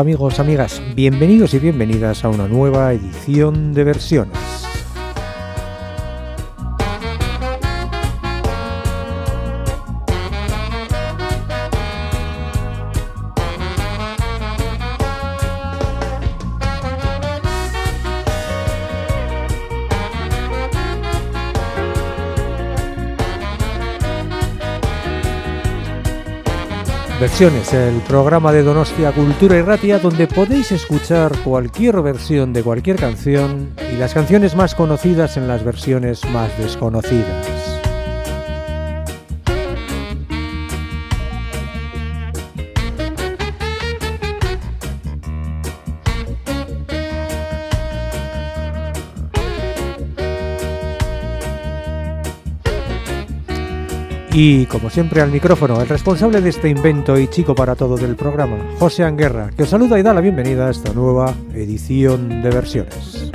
Amigos, amigas, bienvenidos y bienvenidas a una nueva edición de versiones. El programa de Donostia Cultura y Ratia donde podéis escuchar cualquier versión de cualquier canción y las canciones más conocidas en las versiones más desconocidas. Y como siempre al micrófono, el responsable de este invento y chico para todo del programa, José Anguerra, que os saluda y da la bienvenida a esta nueva edición de versiones.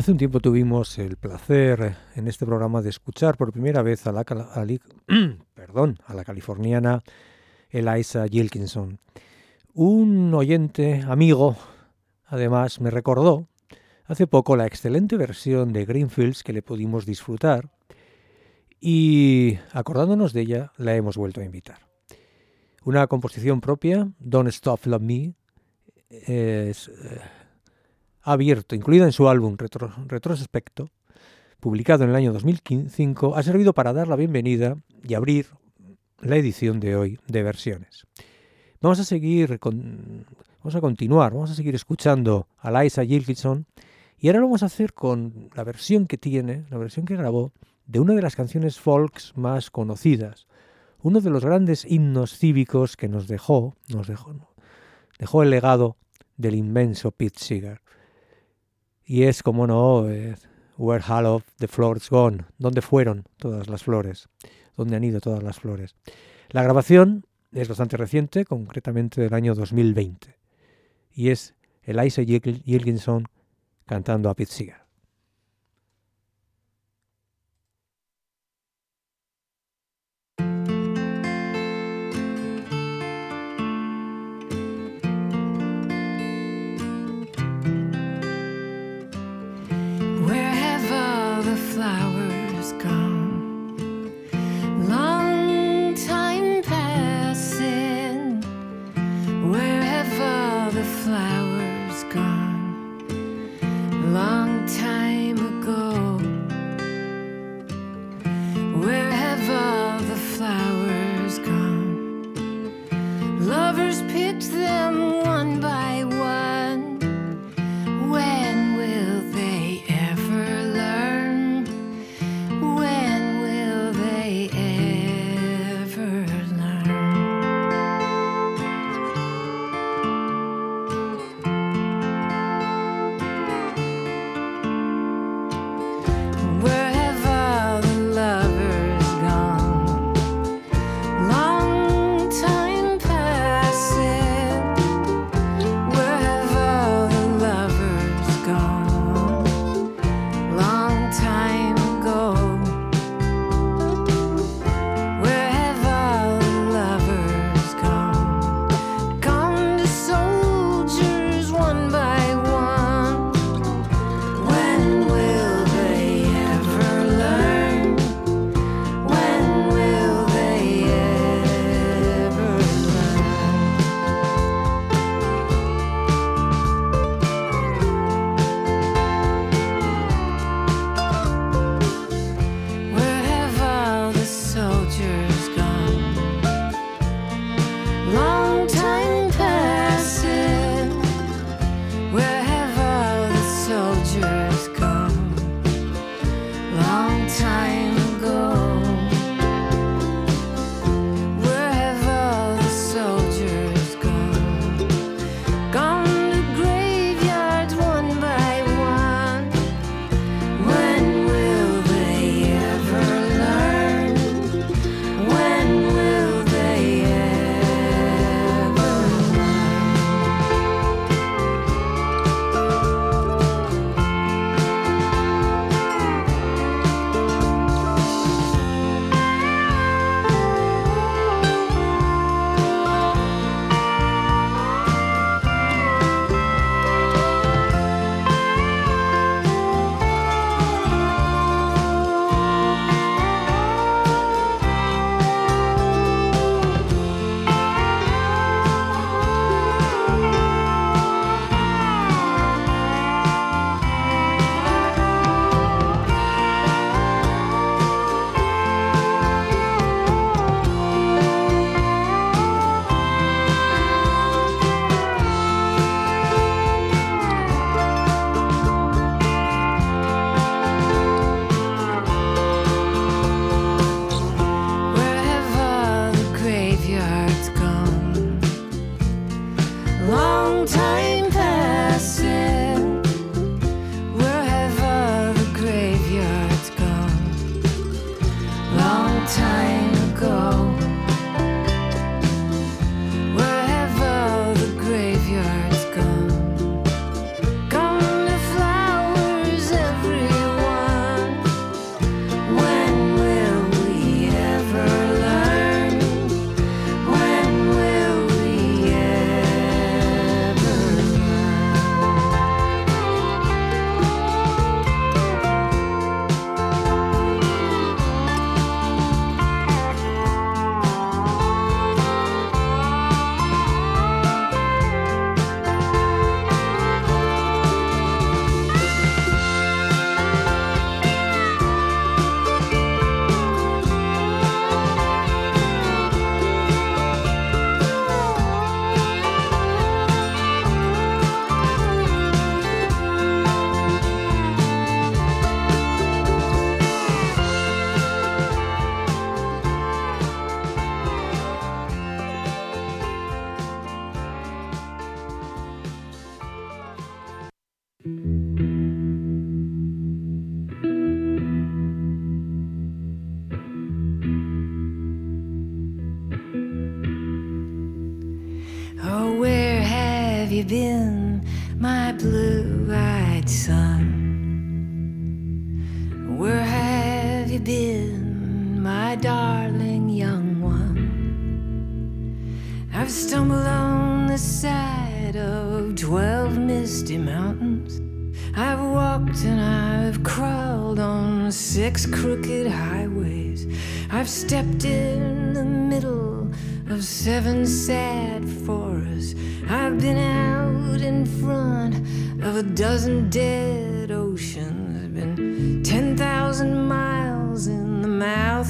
Hace un tiempo tuvimos el placer en este programa de escuchar por primera vez a la, perdón, a la californiana Eliza Gilkinson. Un oyente, amigo, además, me recordó hace poco la excelente versión de Greenfields que le pudimos disfrutar y acordándonos de ella la hemos vuelto a invitar. Una composición propia, Don't Stop Love Me, es eh, abierto, incluida en su álbum Retrospecto, publicado en el año 2005, ha servido para dar la bienvenida y abrir la edición de hoy de versiones. Vamos a seguir, vamos a continuar, vamos a seguir escuchando a Liza Gilkinson y ahora lo vamos a hacer con la versión que tiene, la versión que grabó de una de las canciones folks más conocidas, uno de los grandes himnos cívicos que nos dejó, nos dejó, dejó el legado del inmenso Pete Seeger. Y es, como no, Where All of the Flowers Gone, ¿dónde fueron todas las flores? ¿Dónde han ido todas las flores? La grabación es bastante reciente, concretamente del año 2020, y es Eliza Gilkinson cantando a Pete Seeger. flowers.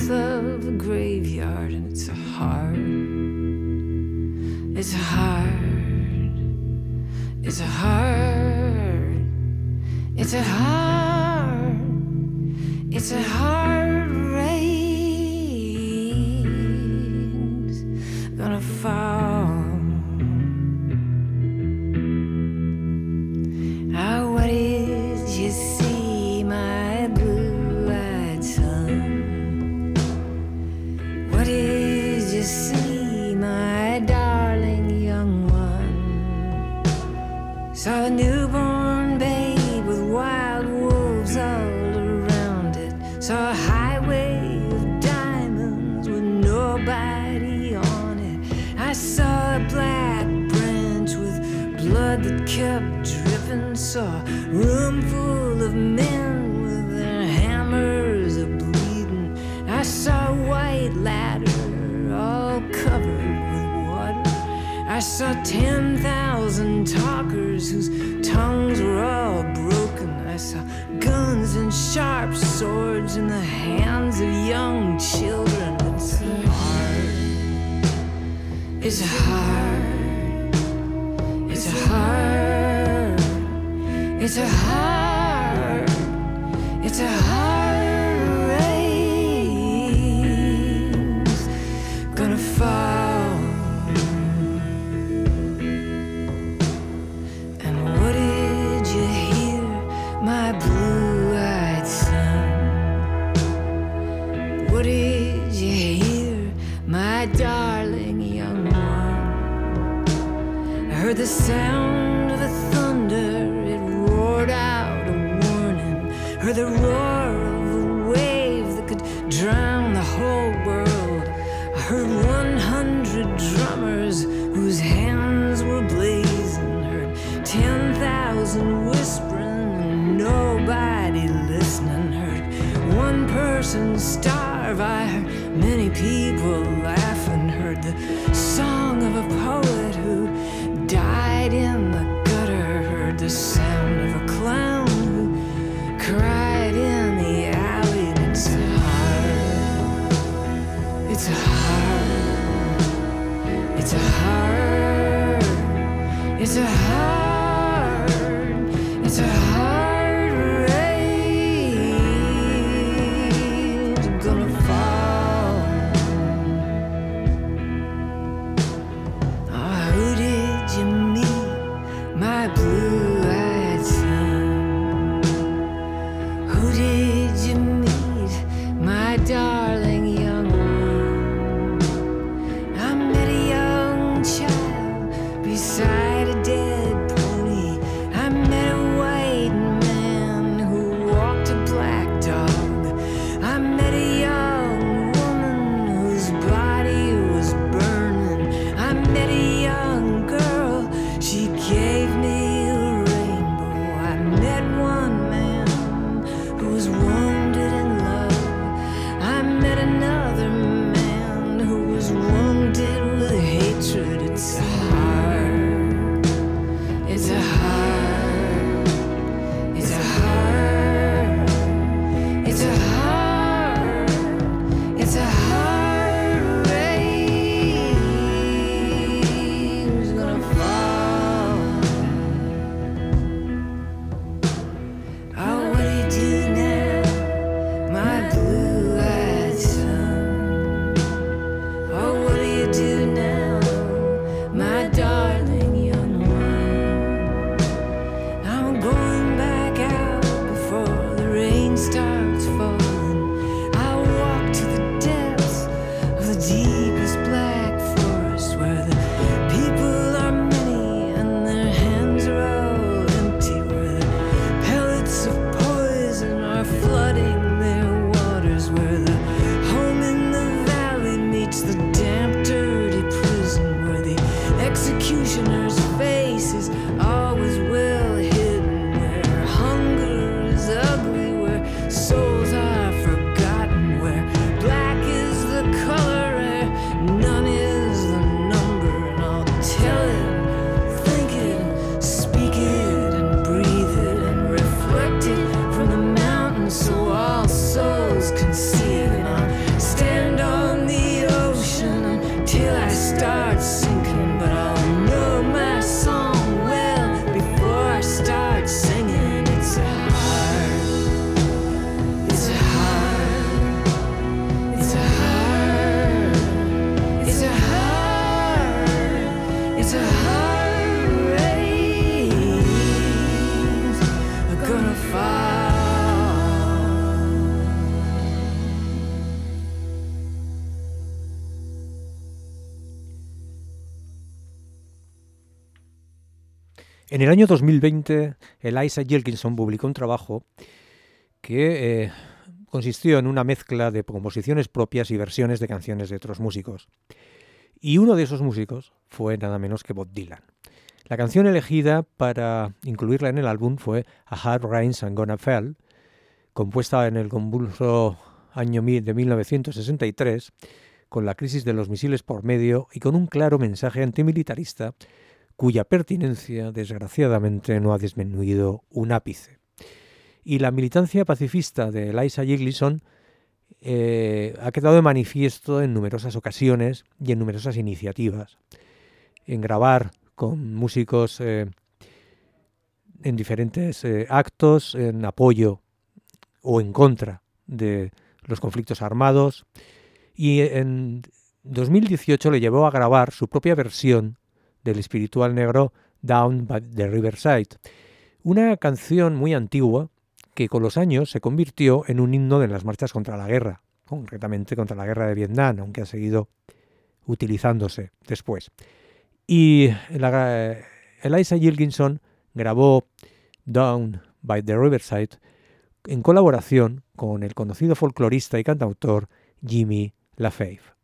mouth of a graveyard, and it's a hard, it's a hard, it's a hard, it's a hard, it's a hard. darling young one. I heard the sound of the thunder, it roared out a warning. Heard the roar of a wave that could drown the whole world. I heard 100 drummers whose hands were blazing. Heard 10,000 whispering, nobody listening. Heard one person starve. I heard many people laugh the song of a poet who died in the gutter, heard the sound of a clown who cried in the alley. And it's heart. it's a heart. it's hard, it's hard. En el año 2020, Eliza Gilkinson publicó un trabajo que eh, consistió en una mezcla de composiciones propias y versiones de canciones de otros músicos. Y uno de esos músicos fue nada menos que Bob Dylan. La canción elegida para incluirla en el álbum fue A Hard Rains and Gonna Fell, compuesta en el convulso año de 1963, con la crisis de los misiles por medio y con un claro mensaje antimilitarista cuya pertinencia, desgraciadamente, no ha disminuido un ápice. Y la militancia pacifista de Eliza Gilkinson eh, ha quedado de manifiesto en numerosas ocasiones y en numerosas iniciativas. En grabar con músicos eh, en diferentes eh, actos, en apoyo o en contra de los conflictos armados. Y en 2018 le llevó a grabar su propia versión del espiritual negro Down by the Riverside, una canción muy antigua que con los años se convirtió en un himno de las marchas contra la guerra, concretamente contra la guerra de Vietnam, aunque ha seguido utilizándose después. Y Eliza Gilkinson grabó Down by the Riverside en colaboración con el conocido folclorista y cantautor Jimmy LaFave.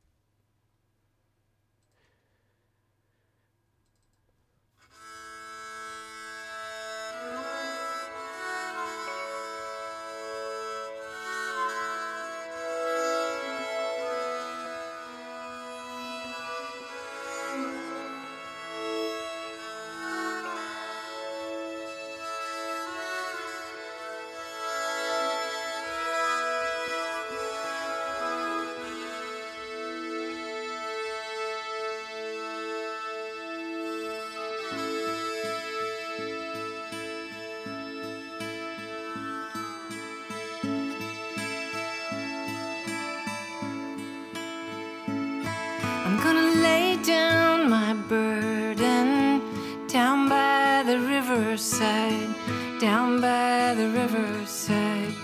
Riverside, down by the riverside,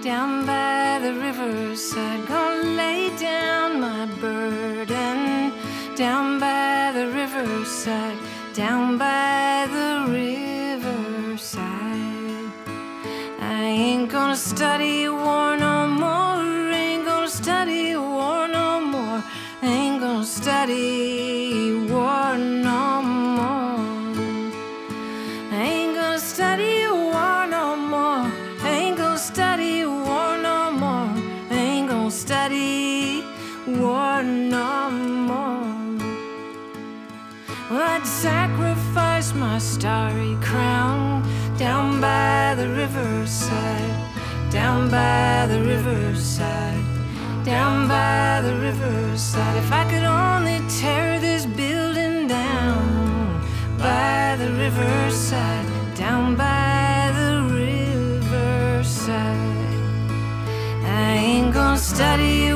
down by the riverside. Gonna lay down my burden down by the riverside, down by the riverside. I ain't gonna study down by the riverside. I ain't gonna study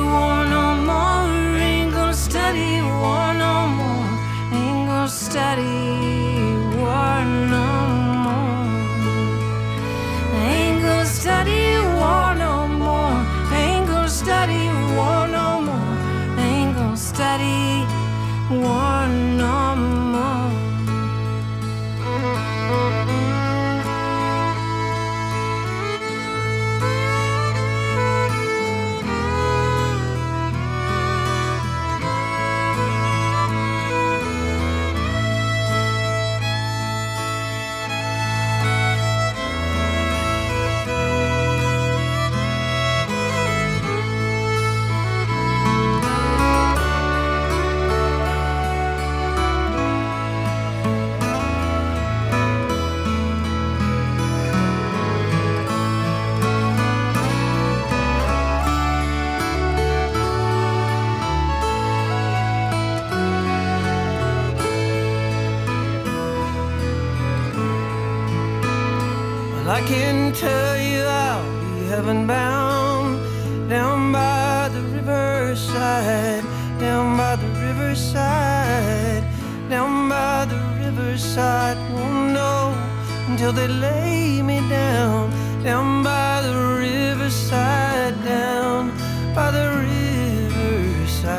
till they lay me down, down by the riverside, down by the riverside.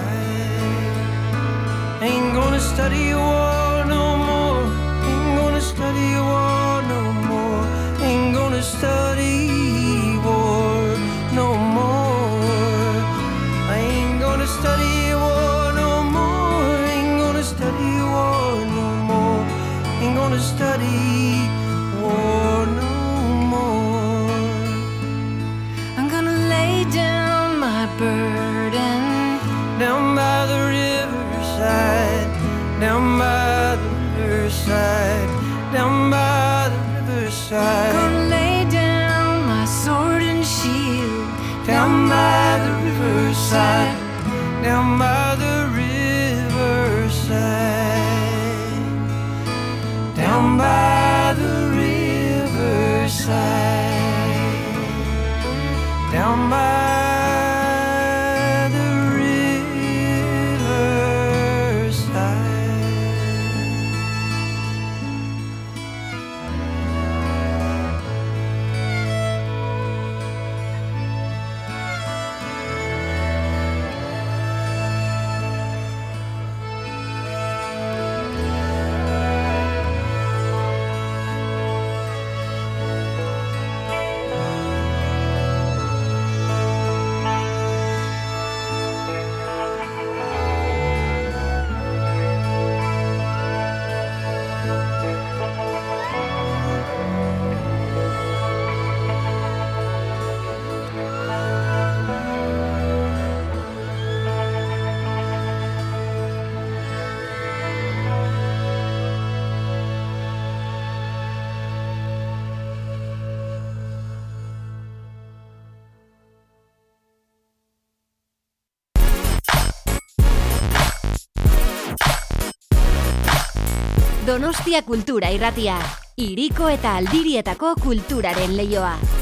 Ain't gonna study war no more, ain't gonna study war no more, ain't gonna study. Donostia Kultura irratia. Irriko eta Aldirietako kulturaren leioa.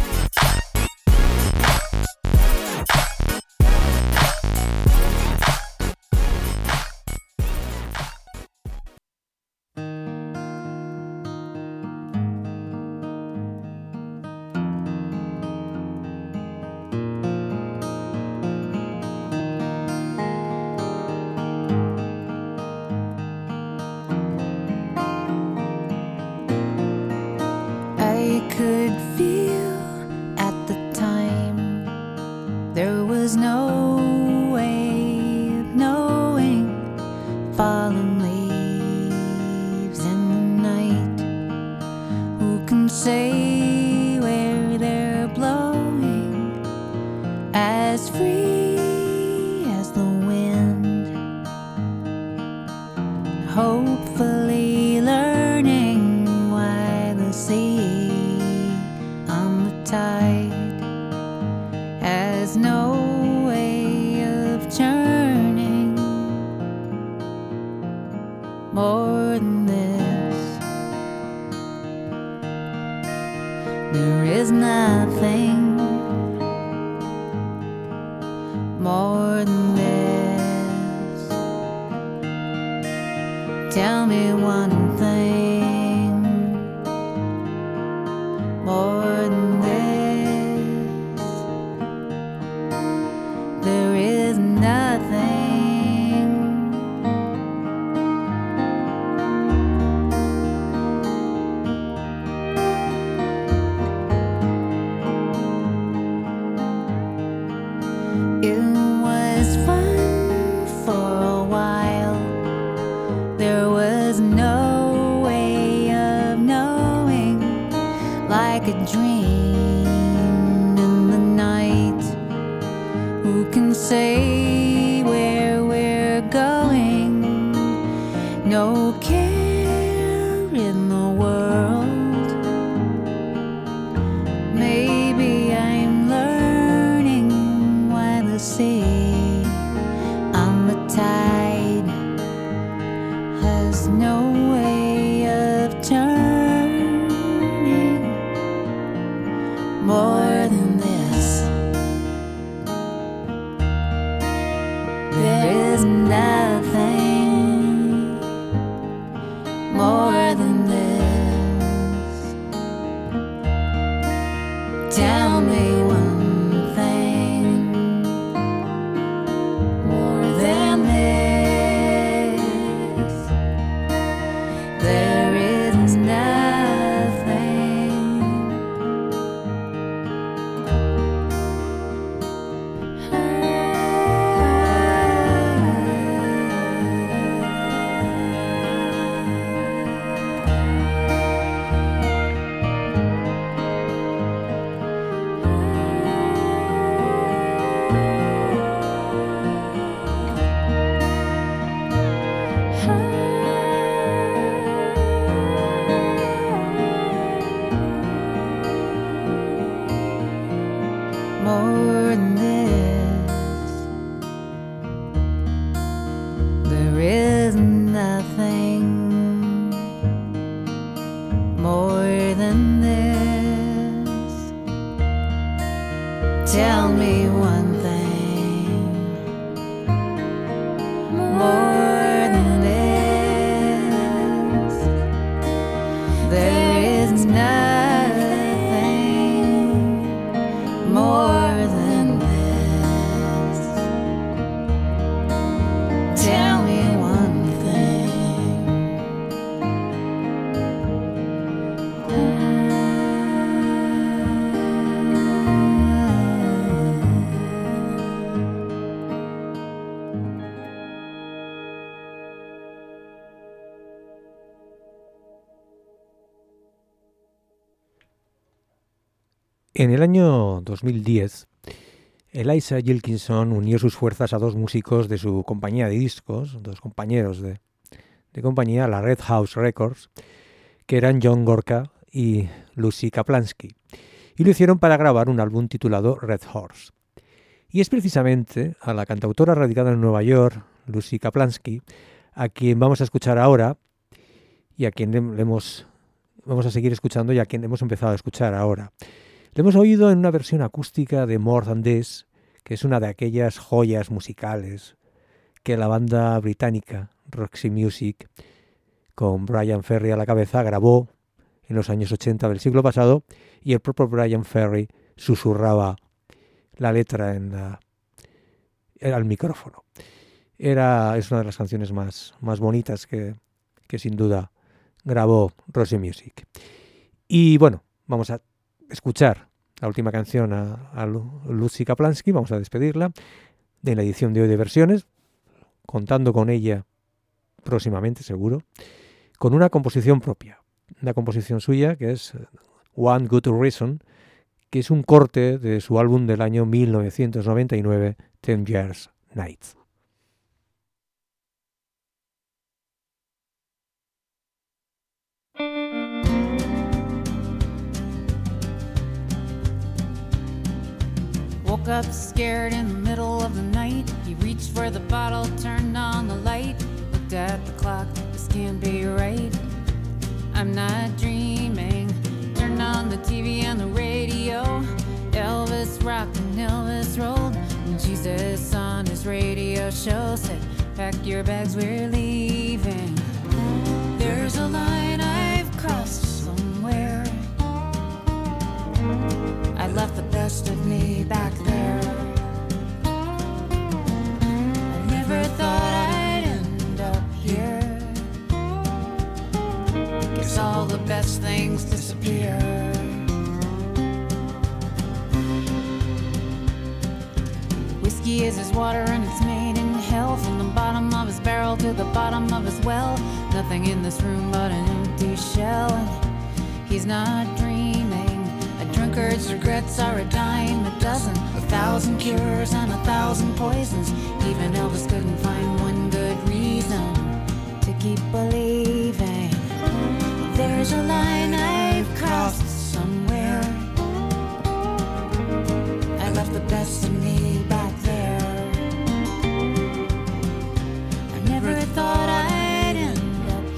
En el año 2010, Eliza Gilkinson unió sus fuerzas a dos músicos de su compañía de discos, dos compañeros de, de compañía, la Red House Records, que eran John Gorka y Lucy Kaplansky, y lo hicieron para grabar un álbum titulado Red Horse. Y es precisamente a la cantautora radicada en Nueva York, Lucy Kaplansky, a quien vamos a escuchar ahora y a quien le vamos a seguir escuchando y a quien hemos empezado a escuchar ahora. Le hemos oído en una versión acústica de More Than This, que es una de aquellas joyas musicales que la banda británica Roxy Music, con Brian Ferry a la cabeza, grabó en los años 80 del siglo pasado y el propio Brian Ferry susurraba la letra en la- al micrófono. Era, es una de las canciones más, más bonitas que, que sin duda grabó Roxy Music. Y bueno, vamos a escuchar la última canción a, a Lu- Lucy Kaplansky, vamos a despedirla de la edición de hoy de versiones, contando con ella próximamente, seguro, con una composición propia, una composición suya que es eh, One Good Reason, que es un corte de su álbum del año 1999, Ten Years Nights. Woke up scared in the middle of the night. He reached for the bottle, turned on the light. Looked at the clock, this can't be right. I'm not dreaming. Turned on the TV and the radio. Elvis rocked and Elvis rolled. And Jesus on his radio show said, Pack your bags, we're leaving. There's a line I've crossed somewhere. I left the best of me back there. I never thought I'd end up here. Guess all the best things disappear. Whiskey is his water and it's made in hell From the bottom of his barrel to the bottom of his well Nothing in this room but an empty shell And he's not dreaming Drunkard's regrets are a dime a dozen A thousand cures and a thousand poisons Even Elvis couldn't find one good reason To keep believing There's a line I've crossed somewhere I left the best of me back there. I never thought I'd end up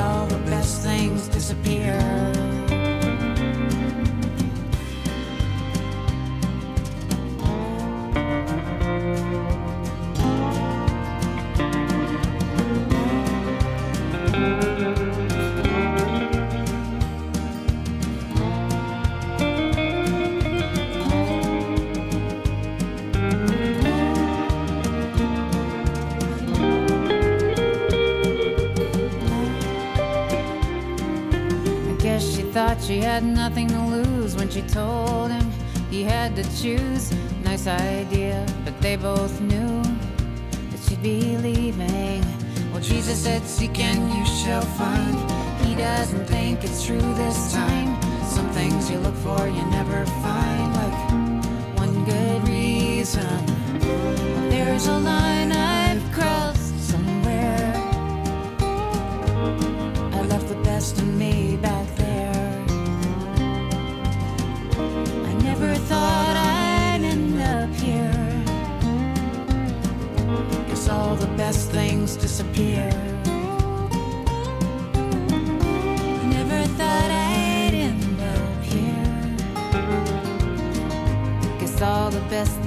all the best things disappear. She had nothing to lose when she told him he had to choose. Nice idea, but they both knew that she'd be leaving. Well, Jesus said, Seek and you shall find. He doesn't think it's true this time. Some things you look for, you never find. Like one good reason. There's a line I've crossed somewhere. I left the best in me back never thought I'd end up here. Guess all the best things disappear. Never thought I'd end up here. Guess all the best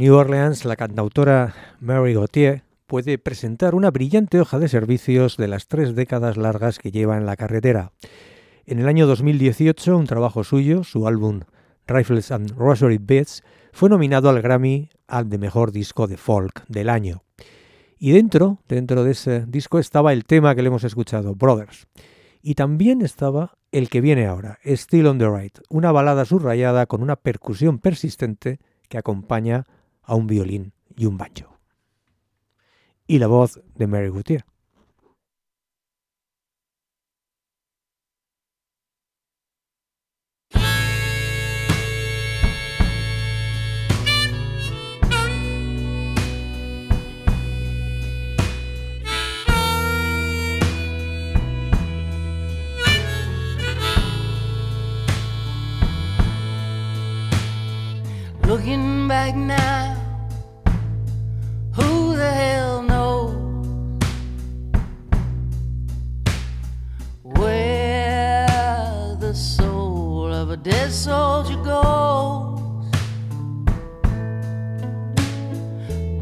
New Orleans, la cantautora Mary Gauthier puede presentar una brillante hoja de servicios de las tres décadas largas que lleva en la carretera. En el año 2018, un trabajo suyo, su álbum Rifles and Rosary Beats, fue nominado al Grammy al de mejor disco de folk del año. Y dentro, dentro de ese disco estaba el tema que le hemos escuchado, Brothers. Y también estaba el que viene ahora, Still on the Right, una balada subrayada con una percusión persistente que acompaña a un violín y un banjo. Y la voz de Mary Gauthier. Looking back now, dead soldier goes.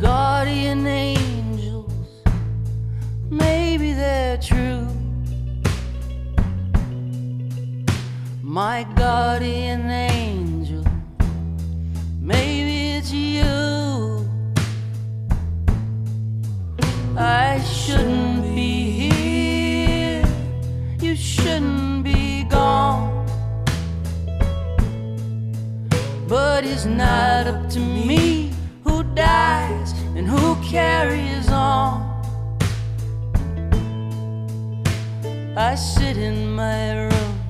Guardian angels, maybe they're true. My guardian angel, maybe it's you. I shouldn't. But it's not up to me who dies and who carries on. I sit in my room,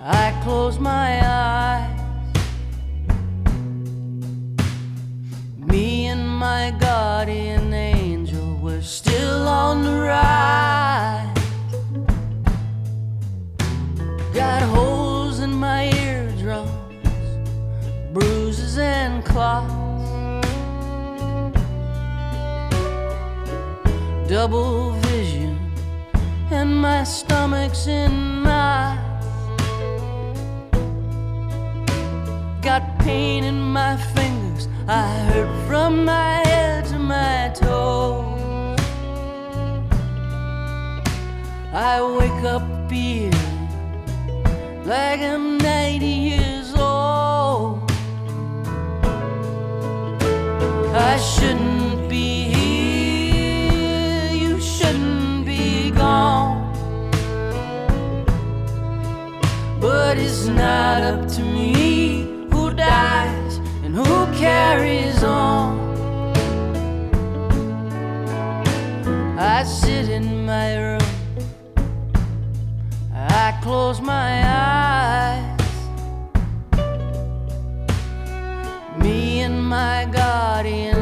I close my eyes. Me and my guardian angel were still on the ride. Got holes in my eardrums, claws. Double vision, and my stomach's in knots. Got pain in my fingers, I hurt from my head to my toes. I wake up feeling like I'm 90 years I shouldn't be here, you shouldn't be gone. But it's not up to me who dies and who carries on. I sit in my room, I close my eyes. Me and my guardian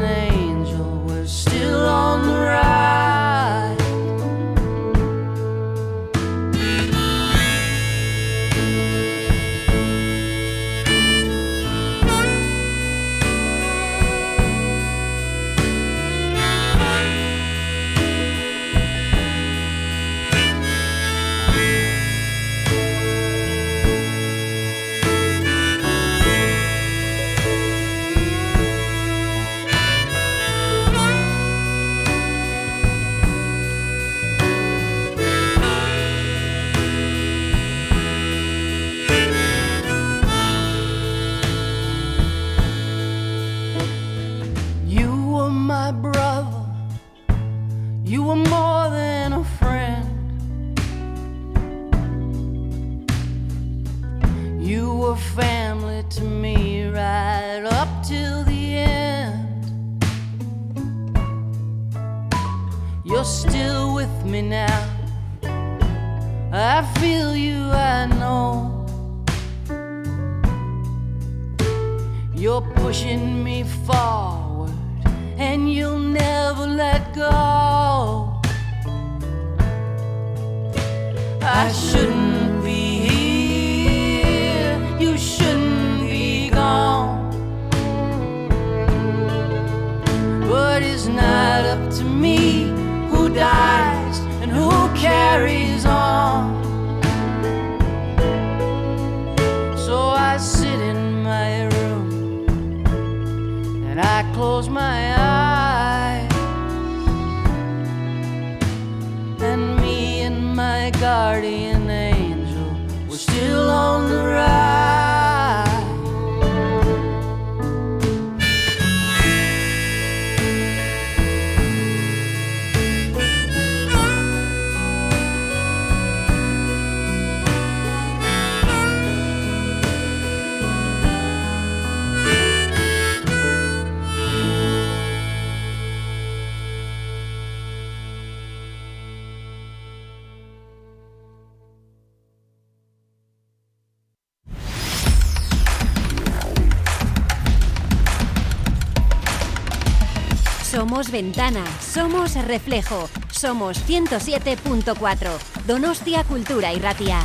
Somos ventana, somos reflejo, somos 107.4. Donostia Cultura y Ratia.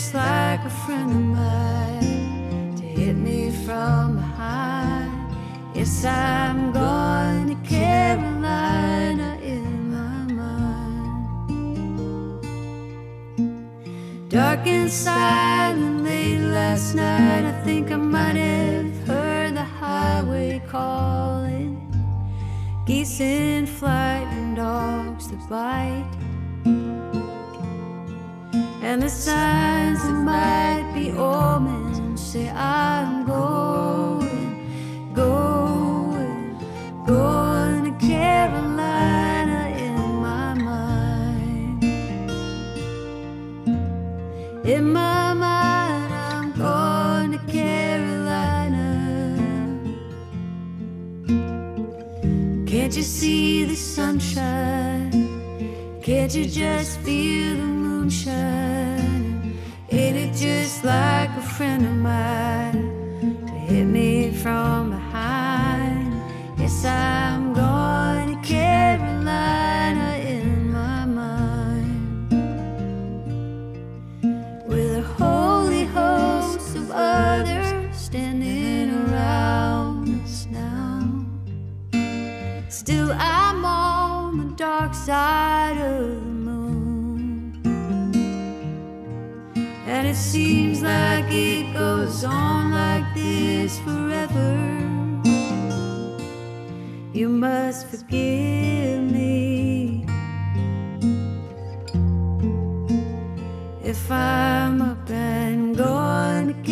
Just like a friend of mine to hit me from behind? Yes, I'm going to Carolina in my mind. Dark and silent late last night, I think I might have heard the highway calling. Geese in flight and dogs that bite. And the signs that might be omens say I'm going, going, going to Carolina in my mind. In my mind, I'm going to Carolina. Can't you see the sunshine? Can't you just feel the moonshine? Just like a friend of mine to hit me from behind? Yes, I'm going to Carolina in my mind with a holy host of others standing around us now. Still, I'm on the dark side seems like it goes on like this forever. You must forgive me if I'm up and going to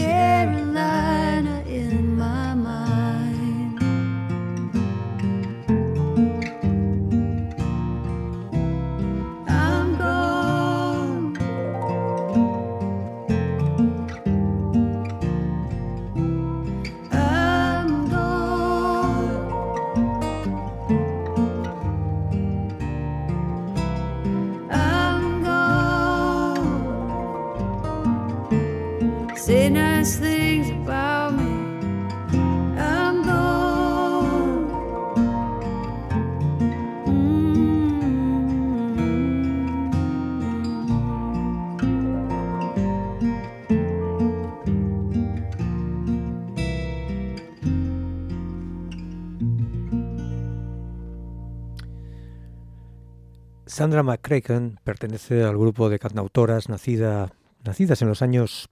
Sandra McCracken pertenece al grupo de cantautoras nacida, nacidas en los años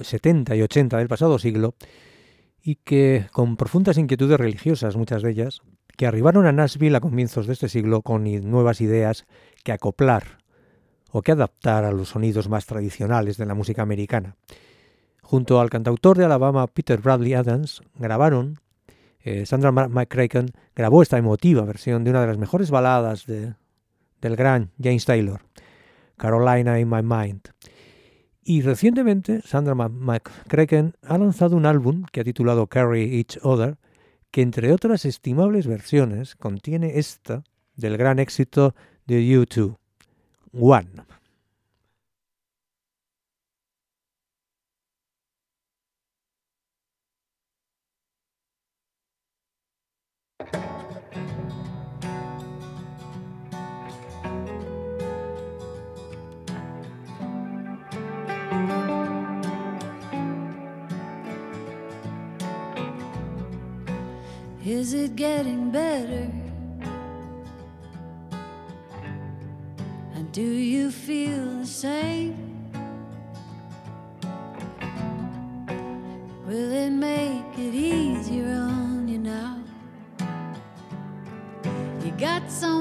70 y 80 del pasado siglo y que, con profundas inquietudes religiosas, muchas de ellas, que arribaron a Nashville a comienzos de este siglo con nuevas ideas que acoplar o que adaptar a los sonidos más tradicionales de la música americana. Junto al cantautor de Alabama Peter Bradley Adams grabaron, eh, Sandra McCracken grabó esta emotiva versión de una de las mejores baladas de, del gran James Taylor, Carolina in My Mind. Y recientemente Sandra McCracken ha lanzado un álbum que ha titulado Carry Each Other, que entre otras estimables versiones contiene esta del gran éxito de U2, One. Is it getting better? And do you feel the same? Will it make it easier on you now? You got some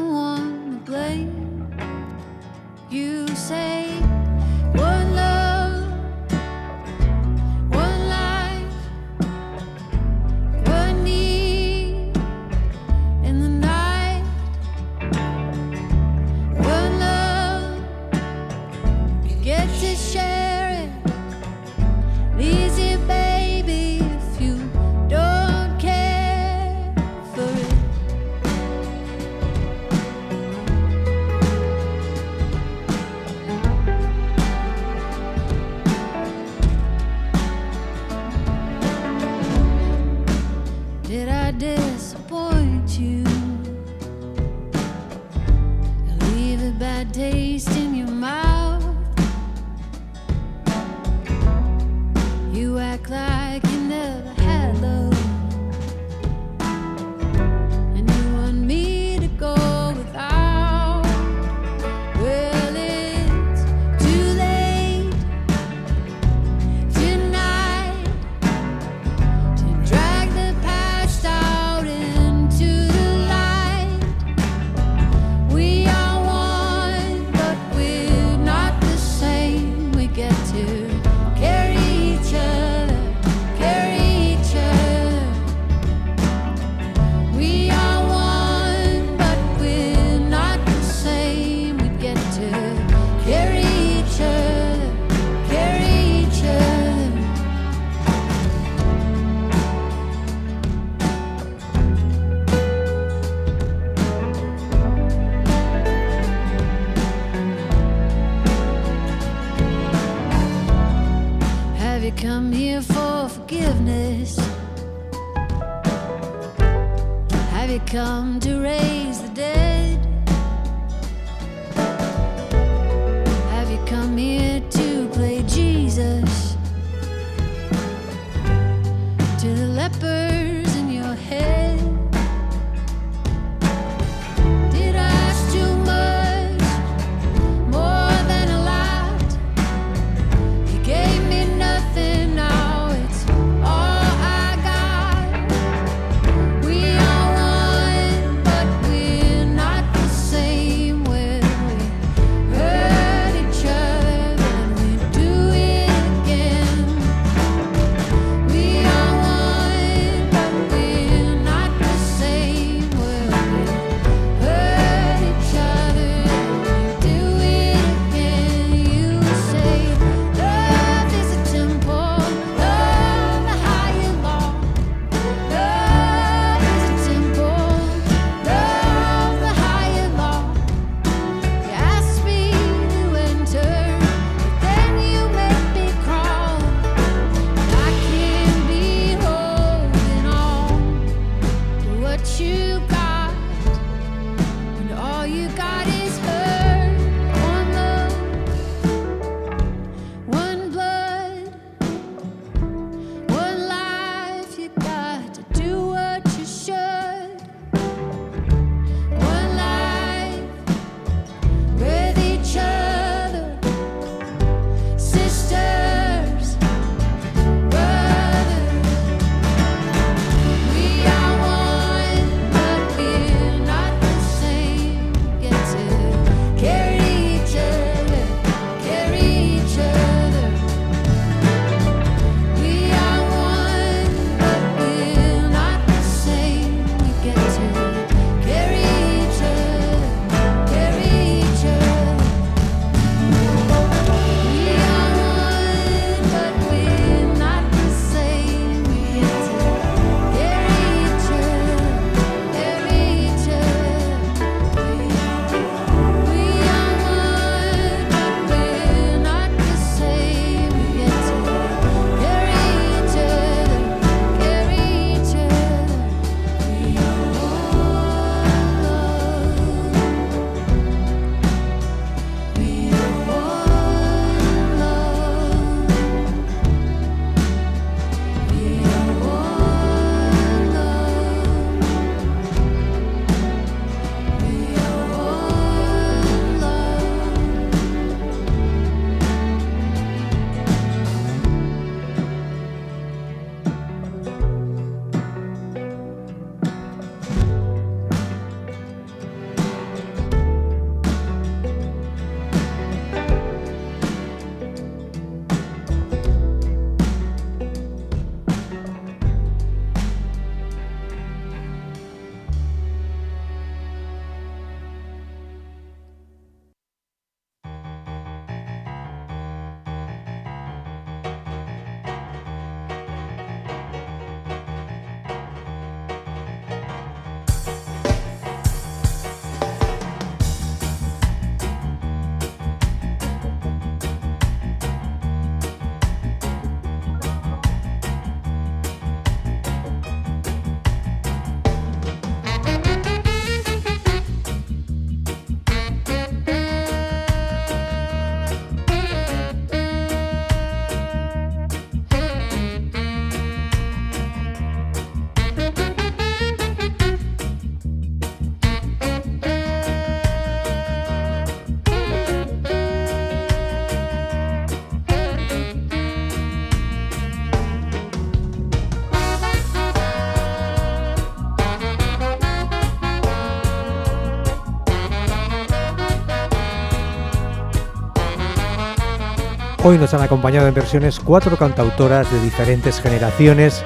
Hoy nos han acompañado en versiones cuatro cantautoras de diferentes generaciones,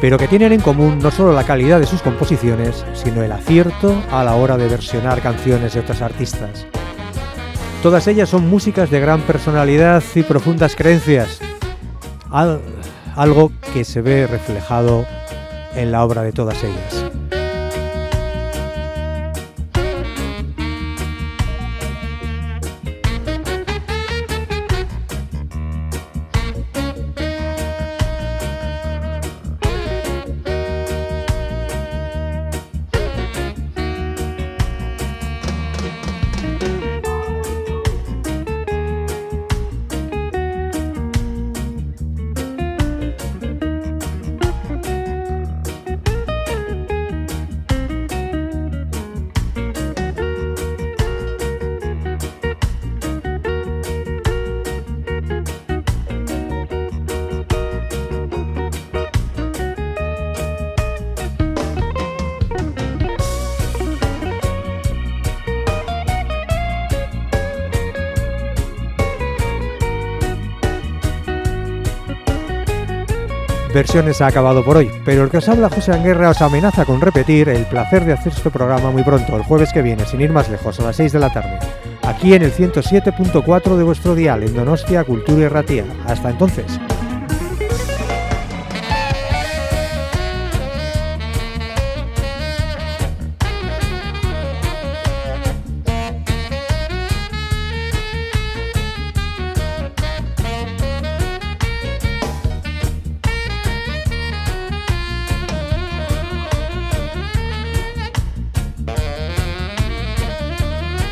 pero que tienen en común no solo la calidad de sus composiciones, sino el acierto a la hora de versionar canciones de otros artistas. Todas ellas son músicas de gran personalidad y profundas creencias, algo que se ve reflejado en la obra de todas ellas. Ha acabado por hoy, pero el que os habla José Anguerra os amenaza con repetir el placer de hacer este programa muy pronto, el jueves que viene, sin ir más lejos, a las 6 de la tarde, aquí en el 107.4 de vuestro dial, en Donostia, Cultura y Ratía. Hasta entonces.